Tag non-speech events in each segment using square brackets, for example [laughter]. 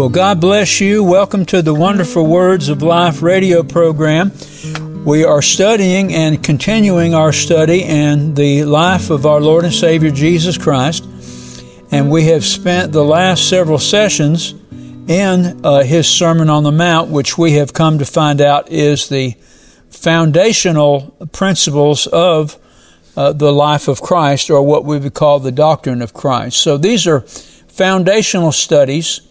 Well, God bless you. Welcome to the Wonderful Words of Life radio program. We are studying and continuing our study in the life of our Lord and Savior Jesus Christ. And we have spent the last several sessions in uh, his Sermon on the Mount, which we have come to find out is the foundational principles of uh, the life of Christ, or what we would call the doctrine of Christ. So these are foundational studies.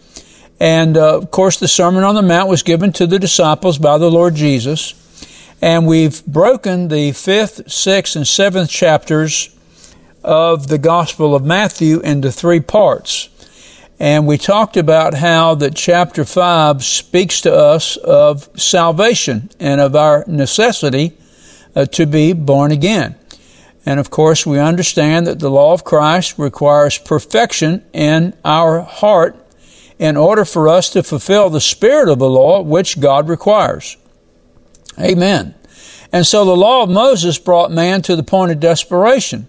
And uh, of course, the Sermon on the Mount was given to the disciples by the Lord Jesus. And we've broken the fifth, sixth, and seventh chapters of the Gospel of Matthew into three parts. And we talked about how that chapter 5 speaks to us of salvation and of our necessity uh, to be born again. And of course, we understand that the law of Christ requires perfection in our heart in order for us to fulfill the spirit of the law which God requires. Amen. And so the law of Moses brought man to the point of desperation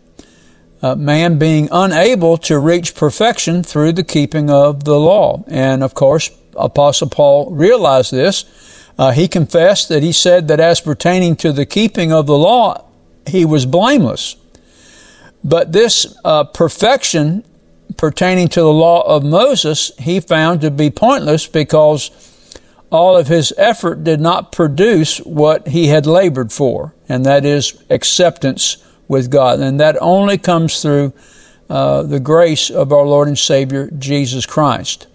uh, man being unable to reach perfection through the keeping of the law. And of course, Apostle Paul realized this. Uh, he confessed that he said that as pertaining to the keeping of the law, he was blameless. But this uh, perfection pertaining to the law of Moses, he found to be pointless because all of his effort did not produce what he had labored for, and that is acceptance with God. And that only comes through uh, the grace of our Lord and Savior, Jesus Christ.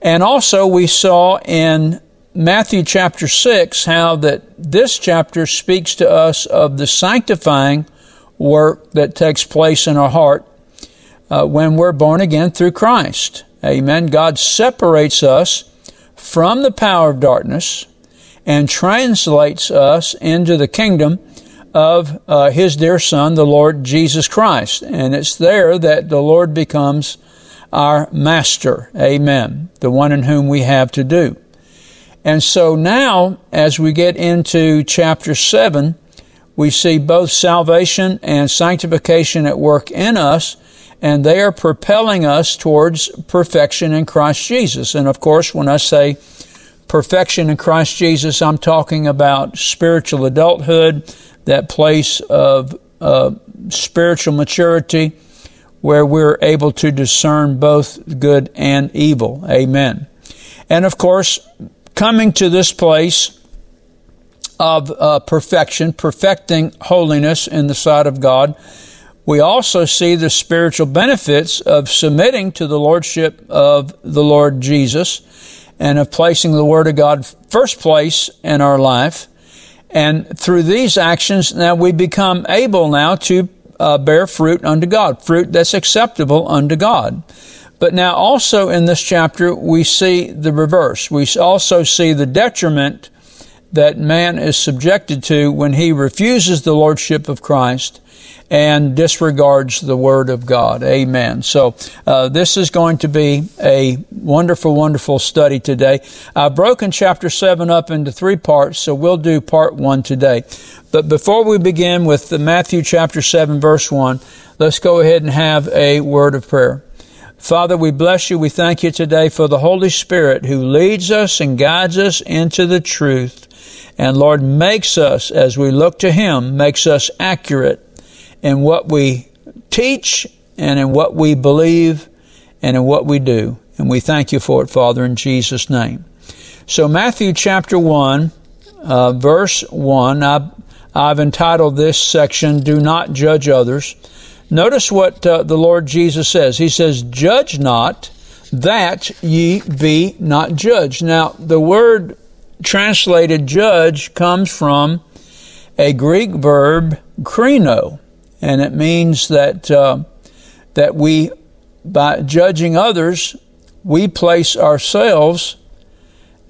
And also, we saw in Matthew chapter 6 how that this chapter speaks to us of the sanctifying work that takes place in our heart uh, when we're born again through Christ. Amen. God separates us from the power of darkness and translates us into the kingdom of uh, his dear son, the Lord Jesus Christ. And it's there that the Lord becomes our master. Amen. The one in whom we have to do. And so now, as we get into chapter 7, we see both salvation and sanctification at work in us, and they are propelling us towards perfection in Christ Jesus. And of course, when I say perfection in Christ Jesus, I'm talking about spiritual adulthood, that place of uh, spiritual maturity where we're able to discern both good and evil. Amen. And of course, coming to this place of uh, perfection, perfecting holiness in the sight of God, we also see the spiritual benefits of submitting to the Lordship of the Lord Jesus and of placing the Word of God first place in our life and through these actions, now we become able now to uh, bear fruit unto God, fruit that's acceptable unto God. But now also in this chapter, we see the reverse. We also see the detriment that man is subjected to when he refuses the Lordship of Christ and disregards the Word of God. Amen. So uh, this is going to be a wonderful, wonderful study today. I've broken chapter 7 up into three parts, so we'll do part 1 today. But before we begin with the Matthew chapter 7 verse 1, let's go ahead and have a word of prayer. Father, we bless you. We thank you today for the Holy Spirit who leads us and guides us into the truth. And Lord, makes us, as we look to Him, makes us accurate in what we teach and in what we believe and in what we do. And we thank you for it, Father, in Jesus' name. So, Matthew chapter 1, uh, verse 1, I've, I've, entitled this section, Do Not Judge Others. Notice what uh, the Lord Jesus says. He says, Judge not that ye be not judged. Now, the word translated judge comes from a Greek verb, krino and it means that uh, that we, by judging others, we place ourselves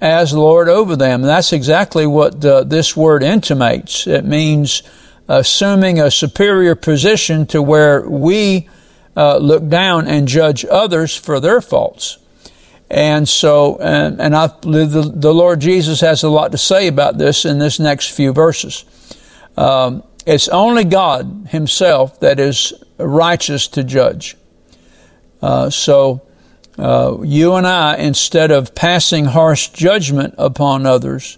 as Lord over them. And that's exactly what uh, this word intimates. It means assuming a superior position to where we uh, look down and judge others for their faults. And so, and, and I the, the, Lord Jesus has a lot to say about this in this next few verses. Um, it's only God Himself that is righteous to judge. Uh, so uh, you and I, instead of passing harsh judgment upon others,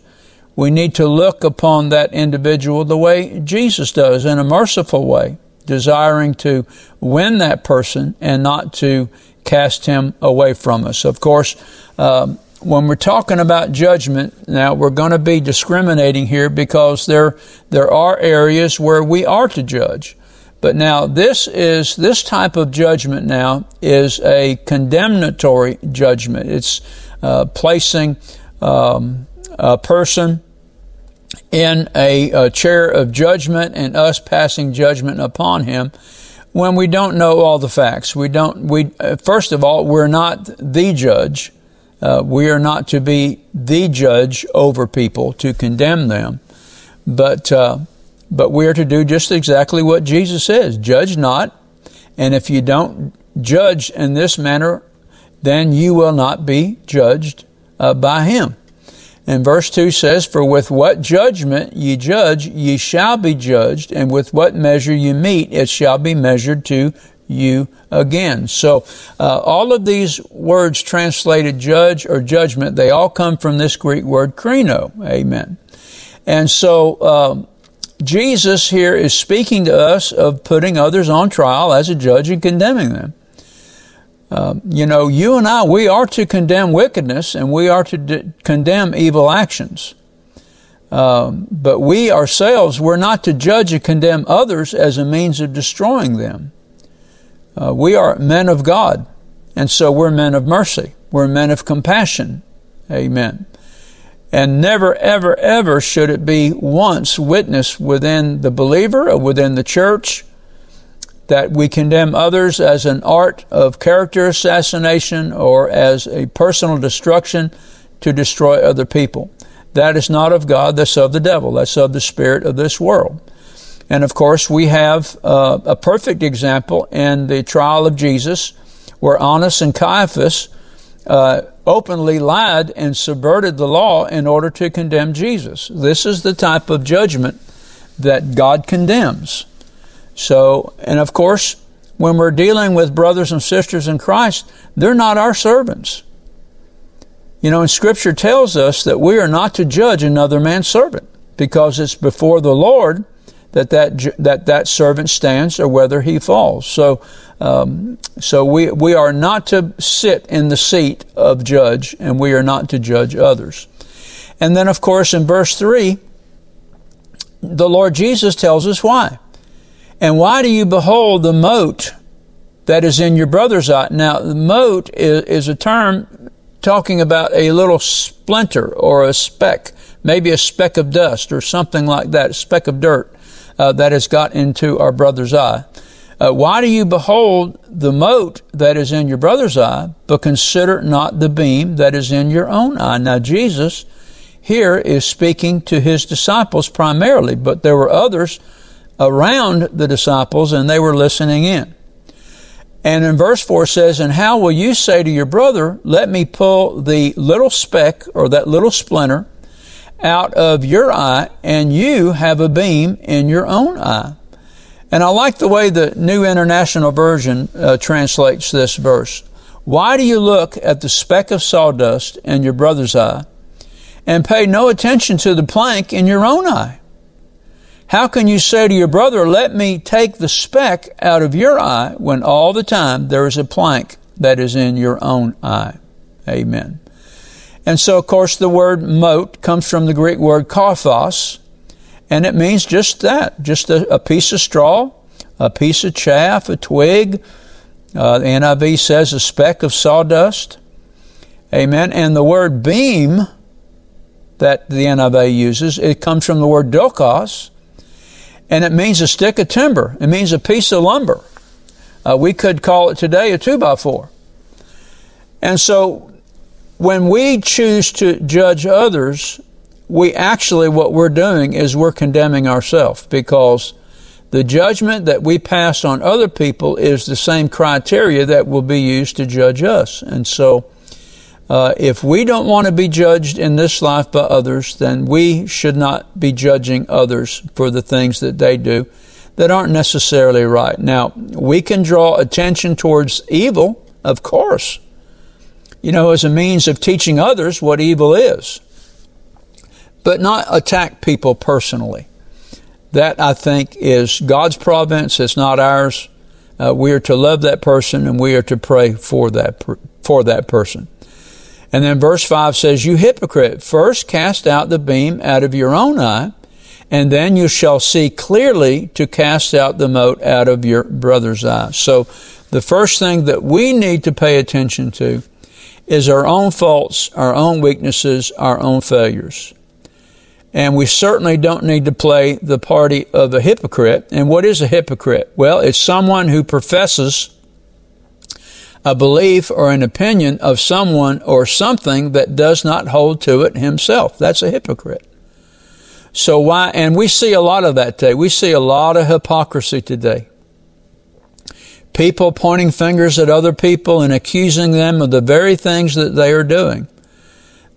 we need to look upon that individual the way Jesus does, in a merciful way, desiring to win that person and not to cast him away from us. Of course, um, when we're talking about judgment, now we're going to be discriminating here because there there are areas where we are to judge. But now this is this type of judgment now is a condemnatory judgment. It's uh, placing um, a person in a, a, chair of judgment and us passing judgment upon him when we don't know all the facts. We don't. We uh, first of all, we're not the judge. Uh, we are not to be the judge over people to condemn them, but uh, but we are to do just exactly what Jesus says: judge not, and if you don't judge in this manner, then you will not be judged uh, by Him. And verse 2 says, For with what judgment ye judge, ye shall be judged, and with what measure you meet, it shall be measured to you again. So, uh, all of these words translated judge or judgment, they all come from this Greek word krino. Amen. And so, um, Jesus here is speaking to us of putting others on trial as a judge and condemning them. Um, you know, you and I, we are to condemn wickedness and we are to d- condemn evil actions. Um, but we ourselves, we're not to judge and condemn others as a means of destroying them. Uh, we are men of God, and so we're men of mercy. We're men of compassion. Amen. And never, ever, ever should it be once witnessed within the believer or within the church that we condemn others as an art of character assassination or as a personal destruction to destroy other people. That is not of God, that's of the devil, that's of the spirit of this world. And of course, we have uh, a perfect example in the trial of Jesus where Annas and Caiaphas uh, openly lied and subverted the law in order to condemn Jesus. This is the type of judgment that God condemns. So, and of course, when we're dealing with brothers and sisters in Christ, they're not our servants. You know, and Scripture tells us that we are not to judge another man's servant because it's before the Lord that that, that, that servant stands or whether he falls. So, um, so we, we are not to sit in the seat of judge and we are not to judge others. And then, of course, in verse 3, the Lord Jesus tells us why. And why do you behold the mote that is in your brother's eye? Now, the mote is, is a term talking about a little splinter or a speck, maybe a speck of dust or something like that, a speck of dirt uh, that has got into our brother's eye. Uh, why do you behold the mote that is in your brother's eye, but consider not the beam that is in your own eye? Now, Jesus here is speaking to his disciples primarily, but there were others around the disciples and they were listening in. And in verse 4 says, And how will you say to your brother, Let me pull the little speck or that little splinter out of your eye, and you have a beam in your own eye? And I like the way the New International Version uh, translates this verse. Why do you look at the speck of sawdust in your brother's eye and pay no attention to the plank in your own eye? How can you say to your brother, let me take the speck out of your eye when all the time there is a plank that is in your own eye? Amen. And so, of course, the word moat comes from the Greek word karphos, and it means just that, just a, a piece of straw, a piece of chaff, a twig. Uh, the NIV says a speck of sawdust. Amen. And the word beam that the NIV uses, it comes from the word dokos, and it means a stick of timber. It means a piece of lumber. Uh, we could call it today a two by four. And so when we choose to judge others, we actually, what we're doing is we're condemning ourselves because the judgment that we pass on other people is the same criteria that will be used to judge us. And so, uh, if we don't want to be judged in this life by others, then we should not be judging others for the things that they do that aren't necessarily right. Now, we can draw attention towards evil, of course. You know, as a means of teaching others what evil is, but not attack people personally. That I think is God's providence. It's not ours. Uh, we are to love that person and we are to pray for that for that person. And then verse 5 says, You hypocrite, first cast out the beam out of your own eye, and then you shall see clearly to cast out the mote out of your brother's eye. So the first thing that we need to pay attention to is our own faults, our own weaknesses, our own failures. And we certainly don't need to play the party of a hypocrite. And what is a hypocrite? Well, it's someone who professes a belief or an opinion of someone or something that does not hold to it himself. That's a hypocrite. So why, and we see a lot of that today. We see a lot of hypocrisy today. People pointing fingers at other people and accusing them of the very things that they are doing.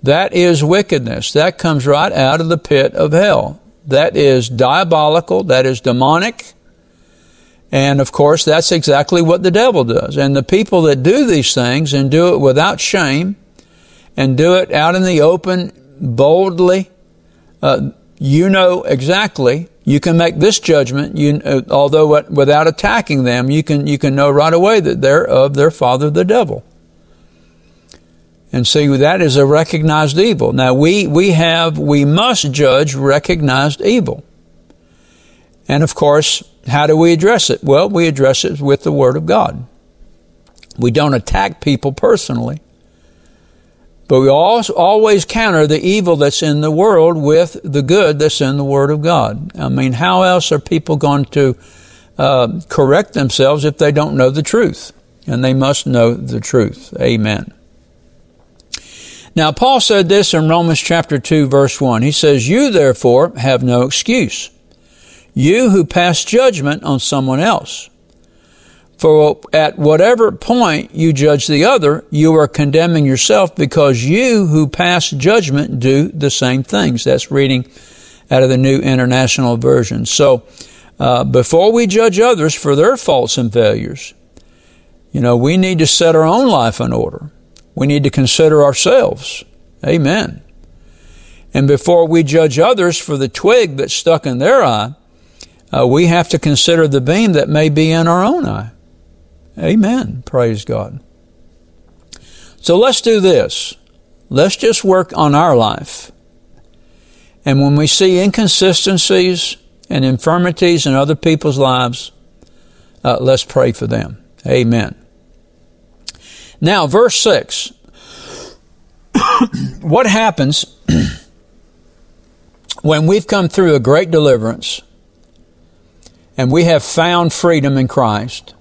That is wickedness. That comes right out of the pit of hell. That is diabolical. That is demonic. And of course, that's exactly what the devil does. And the people that do these things and do it without shame and do it out in the open, boldly, uh, you know exactly. You can make this judgment. You, uh, although without attacking them, you can you can know right away that they're of their father, the devil. And see, that is a recognized evil. Now we, we have, we must judge recognized evil. And of course, how do we address it? Well, we address it with the Word of God. We don't attack people personally, but we also always counter the evil that's in the world with the good that's in the Word of God. I mean, how else are people going to uh, correct themselves if they don't know the truth? And they must know the truth. Amen. Now, Paul said this in Romans chapter 2, verse 1. He says, You therefore have no excuse. You who pass judgment on someone else. For at whatever point you judge the other, you are condemning yourself because you who pass judgment do the same things. That's reading out of the New International Version. So, uh, before we judge others for their faults and failures, you know, we need to set our own life in order we need to consider ourselves. Amen. And before we judge others for the twig that's stuck in their eye, uh, we have to consider the beam that may be in our own eye. Amen. Praise God. So let's do this. Let's just work on our life. And when we see inconsistencies and infirmities in other people's lives, uh, let's pray for them. Amen. Now, verse 6. [coughs] what happens [coughs] when we've come through a great deliverance and we have found freedom in Christ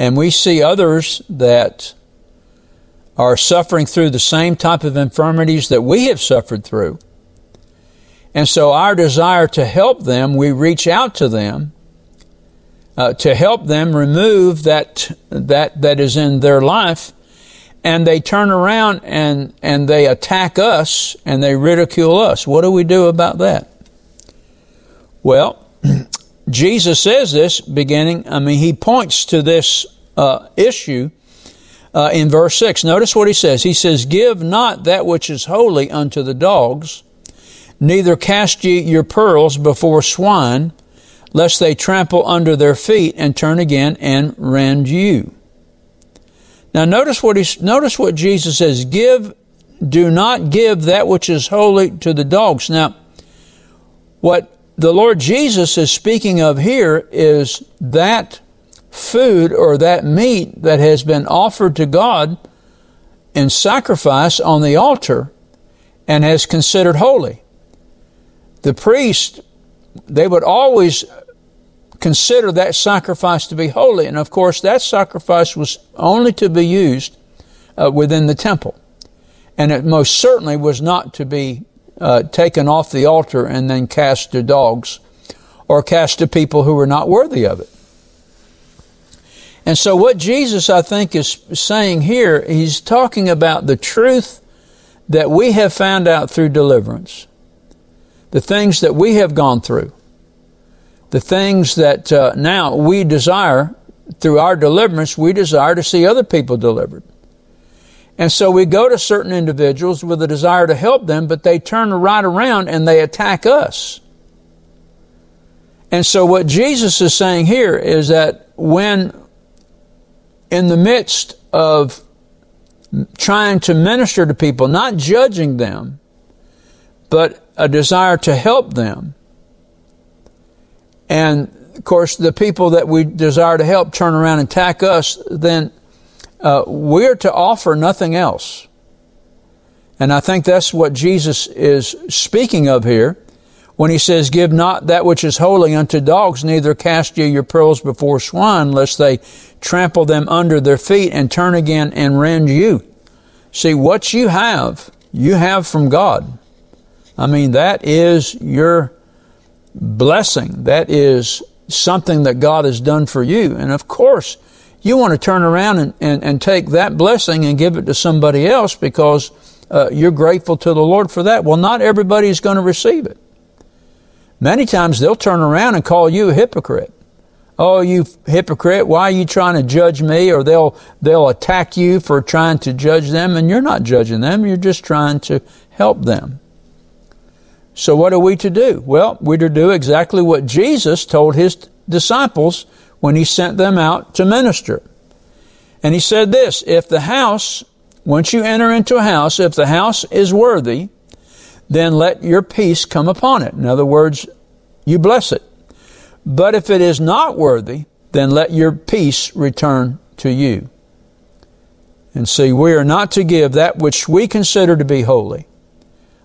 and we see others that are suffering through the same type of infirmities that we have suffered through. And so our desire to help them, we reach out to them uh, to help them remove that that that is in their life. And they turn around and and they attack us and they ridicule us. What do we do about that? Well [clears throat] jesus says this beginning i mean he points to this uh, issue uh, in verse 6 notice what he says he says give not that which is holy unto the dogs neither cast ye your pearls before swine lest they trample under their feet and turn again and rend you. Now notice what he, notice what Jesus says, give, do not give that which is holy to the dogs. Now, what the Lord Jesus is speaking of here is that food or that meat that has been offered to God in sacrifice on the altar and has considered holy. The priest they would always consider that sacrifice to be holy. And of course, that sacrifice was only to be used uh, within the temple. And it most certainly was not to be uh, taken off the altar and then cast to dogs or cast to people who were not worthy of it. And so, what Jesus, I think, is saying here, he's talking about the truth that we have found out through deliverance the things that we have gone through, the things that uh, now we desire through our deliverance, we desire to see other people delivered. And so we go to certain individuals with a desire to help them, but they turn right around and they attack us. And so what Jesus is saying here is that when in the midst of trying to minister to people, not judging them, but a desire to help them. And of course, the people that we desire to help turn around and attack us, then uh, we're to offer nothing else. And I think that's what Jesus is speaking of here when he says, Give not that which is holy unto dogs, neither cast ye your pearls before swine, lest they trample them under their feet and turn again and rend you. See, what you have, you have from God. I mean, that is your blessing. That is something that God has done for you. And of course, you want to turn around and, and, and take that blessing and give it to somebody else because uh, you're grateful to the Lord for that. Well, not everybody is going to receive it. Many times they'll turn around and call you a hypocrite. Oh, you hypocrite, why are you trying to judge me? Or they'll, they'll attack you for trying to judge them, and you're not judging them, you're just trying to help them. So what are we to do? Well, we're to do exactly what Jesus told his disciples when he sent them out to minister. And he said this, if the house, once you enter into a house, if the house is worthy, then let your peace come upon it. In other words, you bless it. But if it is not worthy, then let your peace return to you. And see, we are not to give that which we consider to be holy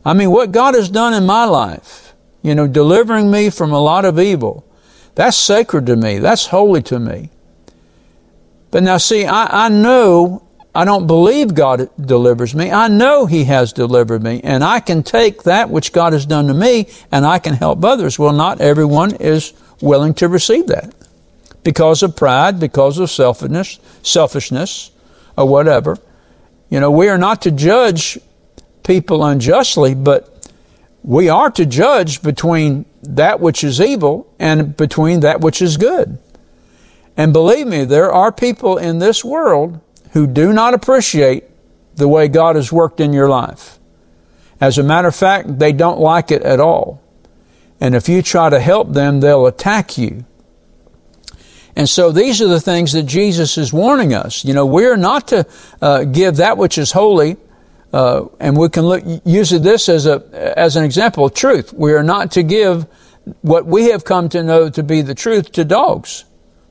I mean, what God has done in my life, you know, delivering me from a lot of evil, that's sacred to me. That's holy to me. But now, see, I, I know I don't believe God delivers me. I know He has delivered me, and I can take that which God has done to me and I can help others. Well, not everyone is willing to receive that because of pride, because of selfishness, selfishness, or whatever. You know, we are not to judge people unjustly, but we are to judge between that which is evil and between that which is good. And believe me, there are people in this world who do not appreciate the way God has worked in your life. As a matter of fact, they don't like it at all. And if you try to help them, they'll attack you. And so these are the things that Jesus is warning us. You know, we're not to uh, give that which is holy uh, and we can look, use this as a as an example of truth. We are not to give what we have come to know to be the truth to dogs.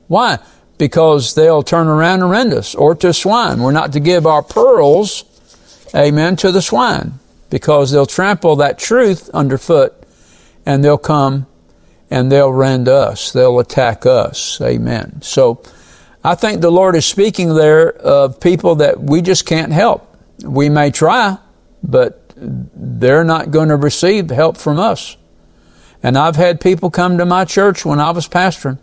Why? Because they'll turn around and rend us, or to swine. We're not to give our pearls, amen, to the swine, because they'll trample that truth underfoot, and they'll come and they'll rend us. They'll attack us. Amen. So, I think the Lord is speaking there of people that we just can't help we may try, but they're not going to receive help from us. And I've had people come to my church when I was pastoring,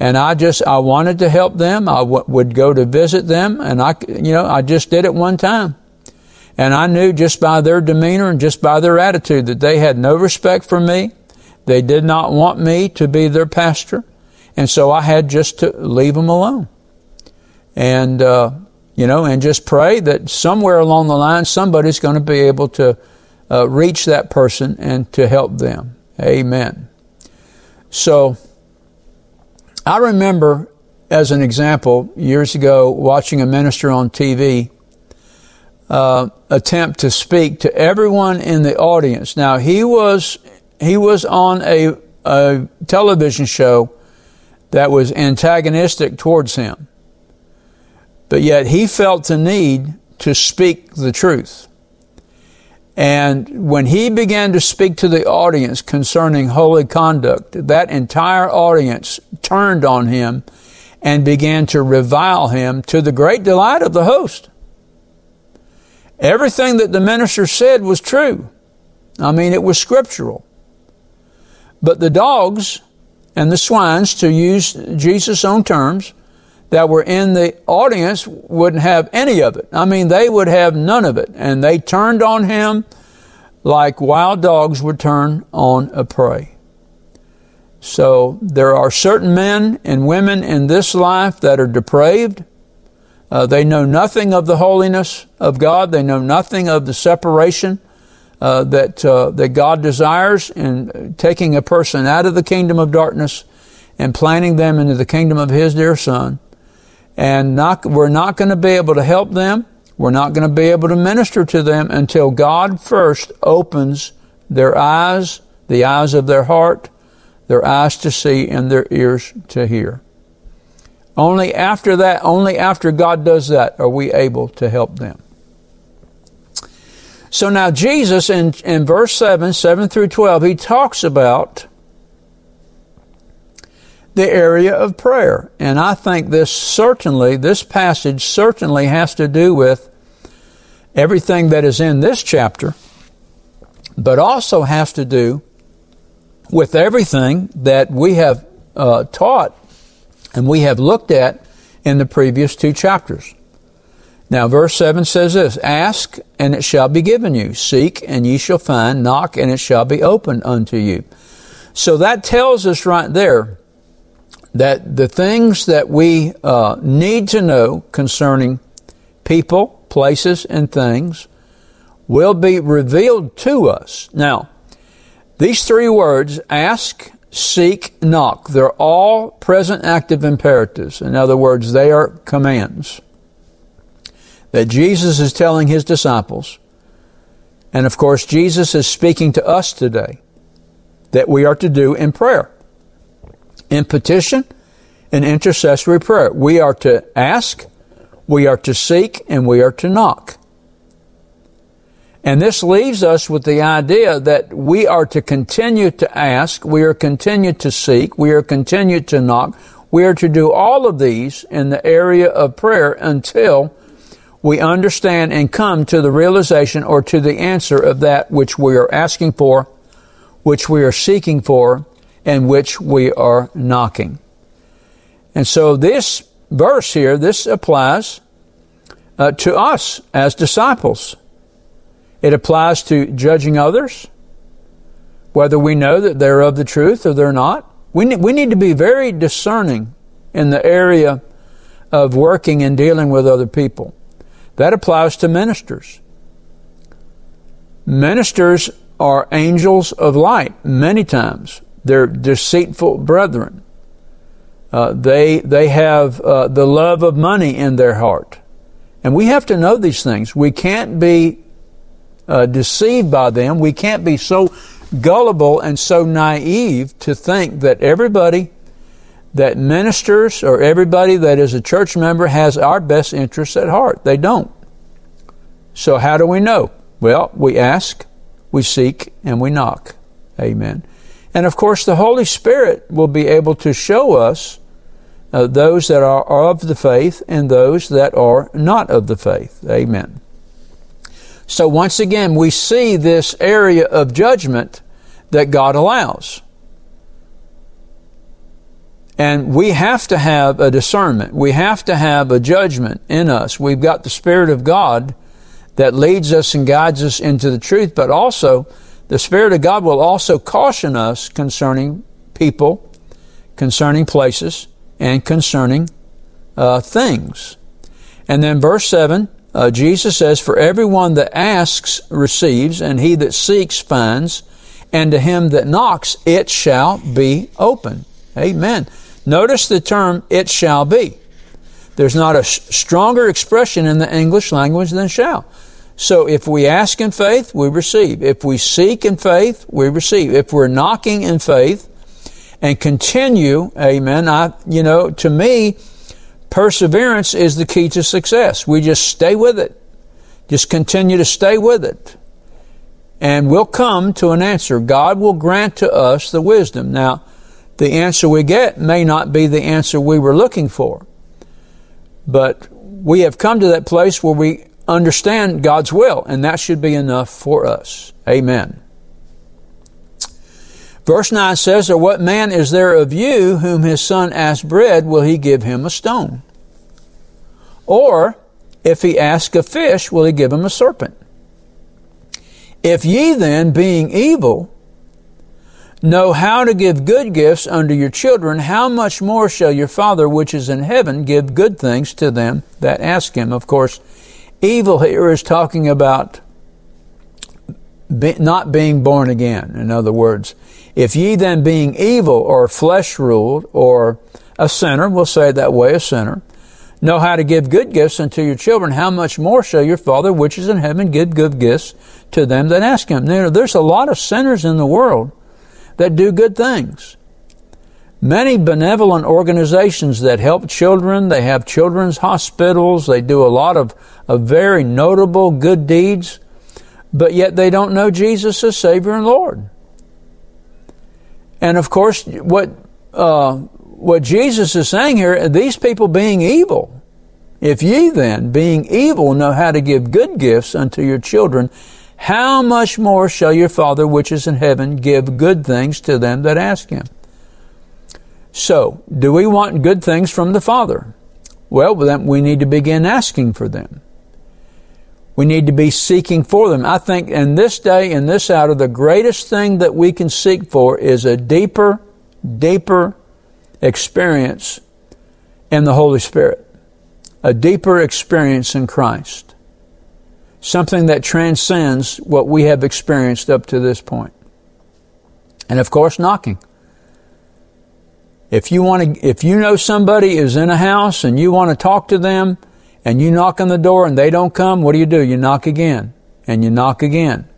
and I just I wanted to help them. I w- would go to visit them, and I you know I just did it one time, and I knew just by their demeanor and just by their attitude that they had no respect for me. They did not want me to be their pastor, and so I had just to leave them alone. And uh, you know, and just pray that somewhere along the line somebody's going to be able to uh, reach that person and to help them. Amen. So, I remember, as an example, years ago watching a minister on TV uh, attempt to speak to everyone in the audience. Now he was he was on a, a television show that was antagonistic towards him. But yet he felt the need to speak the truth. And when he began to speak to the audience concerning holy conduct, that entire audience turned on him and began to revile him to the great delight of the host. Everything that the minister said was true. I mean, it was scriptural. But the dogs and the swines, to use Jesus' own terms, that were in the audience wouldn't have any of it. I mean, they would have none of it. And they turned on him like wild dogs would turn on a prey. So there are certain men and women in this life that are depraved. Uh, they know nothing of the holiness of God. They know nothing of the separation uh, that uh, that God desires in taking a person out of the kingdom of darkness and planting them into the kingdom of His dear Son. And not, we're not going to be able to help them. We're not going to be able to minister to them until God first opens their eyes, the eyes of their heart, their eyes to see, and their ears to hear. Only after that, only after God does that, are we able to help them. So now Jesus in, in verse 7, 7 through 12, he talks about the area of prayer. And I think this certainly, this passage certainly has to do with everything that is in this chapter, but also has to do with everything that we have uh, taught and we have looked at in the previous two chapters. Now, verse 7 says this Ask, and it shall be given you. Seek, and ye shall find. Knock, and it shall be opened unto you. So that tells us right there that the things that we uh, need to know concerning people, places, and things will be revealed to us. Now, these three words, ask, seek, knock, they're all present active imperatives. In other words, they are commands that Jesus is telling his disciples. And of course, Jesus is speaking to us today that we are to do in prayer in petition and intercessory prayer. We are to ask, we are to seek, and we are to knock. And this leaves us with the idea that we are to continue to ask, we are continue to seek, we are continue to knock, we are to do all of these in the area of prayer until we understand and come to the realization or to the answer of that which we are asking for, which we are seeking for, and which we are knocking. And so this verse here, this applies uh, to us as disciples. It applies to judging others, whether we know that they're of the truth or they're not. We we need to be very discerning in the area of working and dealing with other people. That applies to ministers. Ministers are angels of light many times. They're deceitful brethren. Uh, they they have uh, the love of money in their heart, and we have to know these things. We can't be uh, deceived by them. We can't be so gullible and so naive to think that everybody that ministers or everybody that is a church member has our best interests at heart. They don't. So how do we know? Well, we ask, we seek, and we knock. Amen. And of course, the Holy Spirit will be able to show us uh, those that are, are of the faith and those that are not of the faith. Amen. So once again, we see this area of judgment that God allows. And we have to have a discernment. We have to have a judgment in us. We've got the Spirit of God that leads us and guides us into the truth, but also the Spirit of God will also caution us concerning people, concerning places, and concerning uh, things. And then verse 7, uh, Jesus says, For everyone that asks receives, and he that seeks finds, and to him that knocks it shall be open. Amen. Notice the term, it shall be. There's not a stronger expression in the English language than shall. So if we ask in faith, we receive. If we seek in faith, we receive. If we're knocking in faith and continue, amen, I, you know, to me, perseverance is the key to success. We just stay with it. Just continue to stay with it. And we'll come to an answer. God will grant to us the wisdom. Now, the answer we get may not be the answer we were looking for. But we have come to that place where we understand God's will, and that should be enough for us. Amen. Verse 9 says, Or what man is there of you whom his son asks bread, will he give him a stone? Or, if he ask a fish, will he give him a serpent? If ye then, being evil, know how to give good gifts unto your children, how much more shall your Father which is in heaven give good things to them that ask him? Of course, evil here is talking about be, not being born again. In other words, if ye then being evil or flesh ruled or a sinner, we'll say it that way, a sinner, know how to give good gifts unto your children, how much more shall your Father which is in heaven give good gifts to them that ask him? There's a lot of sinners in the world that do good things. Many benevolent organizations that help children, they have children's hospitals, they do a lot of, of very notable good deeds, but yet they don't know Jesus as Savior and Lord. And of course, what, uh, what Jesus is saying here, these people being evil, if ye then, being evil, know how to give good gifts unto your children, how much more shall your Father which is in heaven give good things to them that ask him? So, do we want good things from the Father? Well, then we need to begin asking for them. We need to be seeking for them. I think in this day, in this hour, the greatest thing that we can seek for is a deeper, deeper experience in the Holy Spirit. A deeper experience in Christ something that transcends what we have experienced up to this point. And of course, knocking. If you want to, if you know somebody is in a house and you want to talk to them and you knock on the door and they don't come, what do you do? You knock again and you knock again.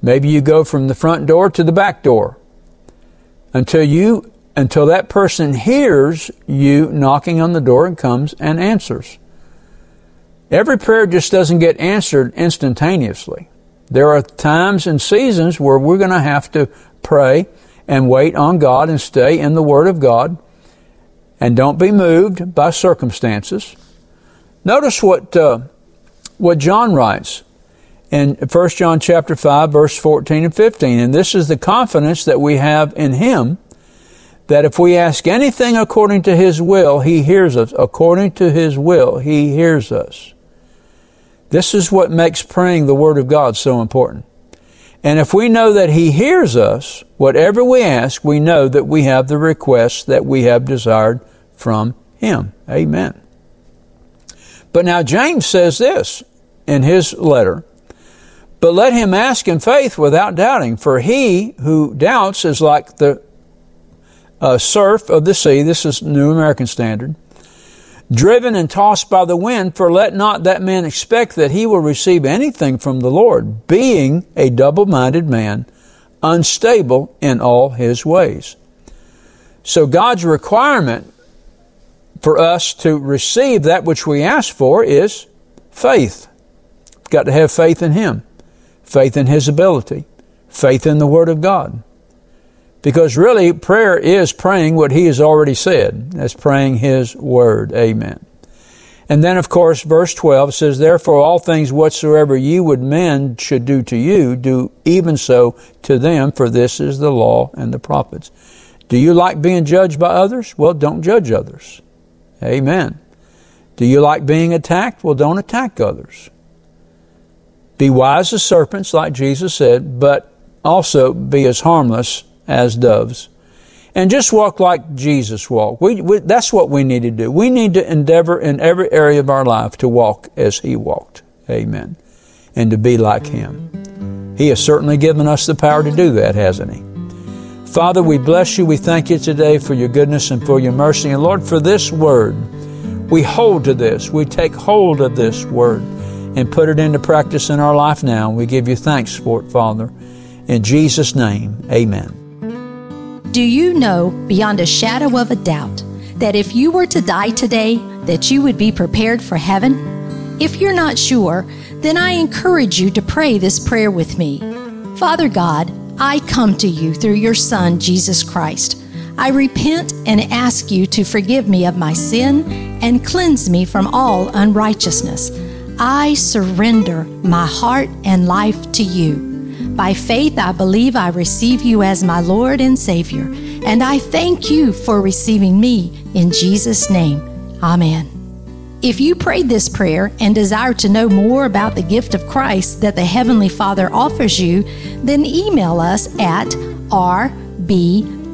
Maybe you go from the front door to the back door until you, until that person hears you knocking on the door and comes and answers. Every prayer just doesn't get answered instantaneously. There are times and seasons where we're going to have to pray and wait on God and stay in the Word of God and don't be moved by circumstances. Notice what uh, what John writes in 1 John chapter 5 verse 14 and 15 and this is the confidence that we have in him that if we ask anything according to his will he hears us according to his will he hears us this is what makes praying the Word of God so important. And if we know that He hears us, whatever we ask, we know that we have the requests that we have desired from Him. Amen. But now James says this in his letter, but let him ask in faith without doubting, for he who doubts is like the uh, surf of the sea. This is New American Standard driven and tossed by the wind, for let not that man expect that he will receive anything from the Lord, being a double minded man, unstable in all his ways. So God's requirement for us to receive that which we ask for is faith. Got to have faith in Him, faith in His ability, faith in the Word of God. Because really, prayer is praying what He has already said. That's praying His Word. Amen. And then, of course, verse 12 says, Therefore, all things whatsoever ye would men should do to you, do even so to them, for this is the law and the prophets. Do you like being judged by others? Well, don't judge others. Amen. Do you like being attacked? Well, don't attack others. Be wise as serpents, like Jesus said, but also be as harmless as doves. And just walk like Jesus walked. We, we, that's what we need to do. We need to endeavor in every area of our life to walk as He walked. Amen. And to be like Him. He has certainly given us the power to do that, hasn't He? Father, we bless you. We thank you today for your goodness and for your mercy. And Lord, for this word, we hold to this. We take hold of this word and put it into practice in our life now. We give you thanks for it, Father. In Jesus' name, amen. Do you know beyond a shadow of a doubt that if you were to die today, that you would be prepared for heaven? If you're not sure, then I encourage you to pray this prayer with me. Father God, I come to you through your Son, Jesus Christ. I repent and ask you to forgive me of my sin and cleanse me from all unrighteousness. I surrender my heart and life to you. By faith, I believe I receive you as my Lord and Savior, and I thank you for receiving me in Jesus' name. Amen. If you prayed this prayer and desire to know more about the gift of Christ that the Heavenly Father offers you, then email us at rbcast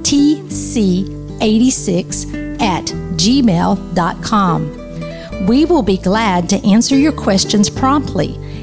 btc86 at gmail.com. We will be glad to answer your questions promptly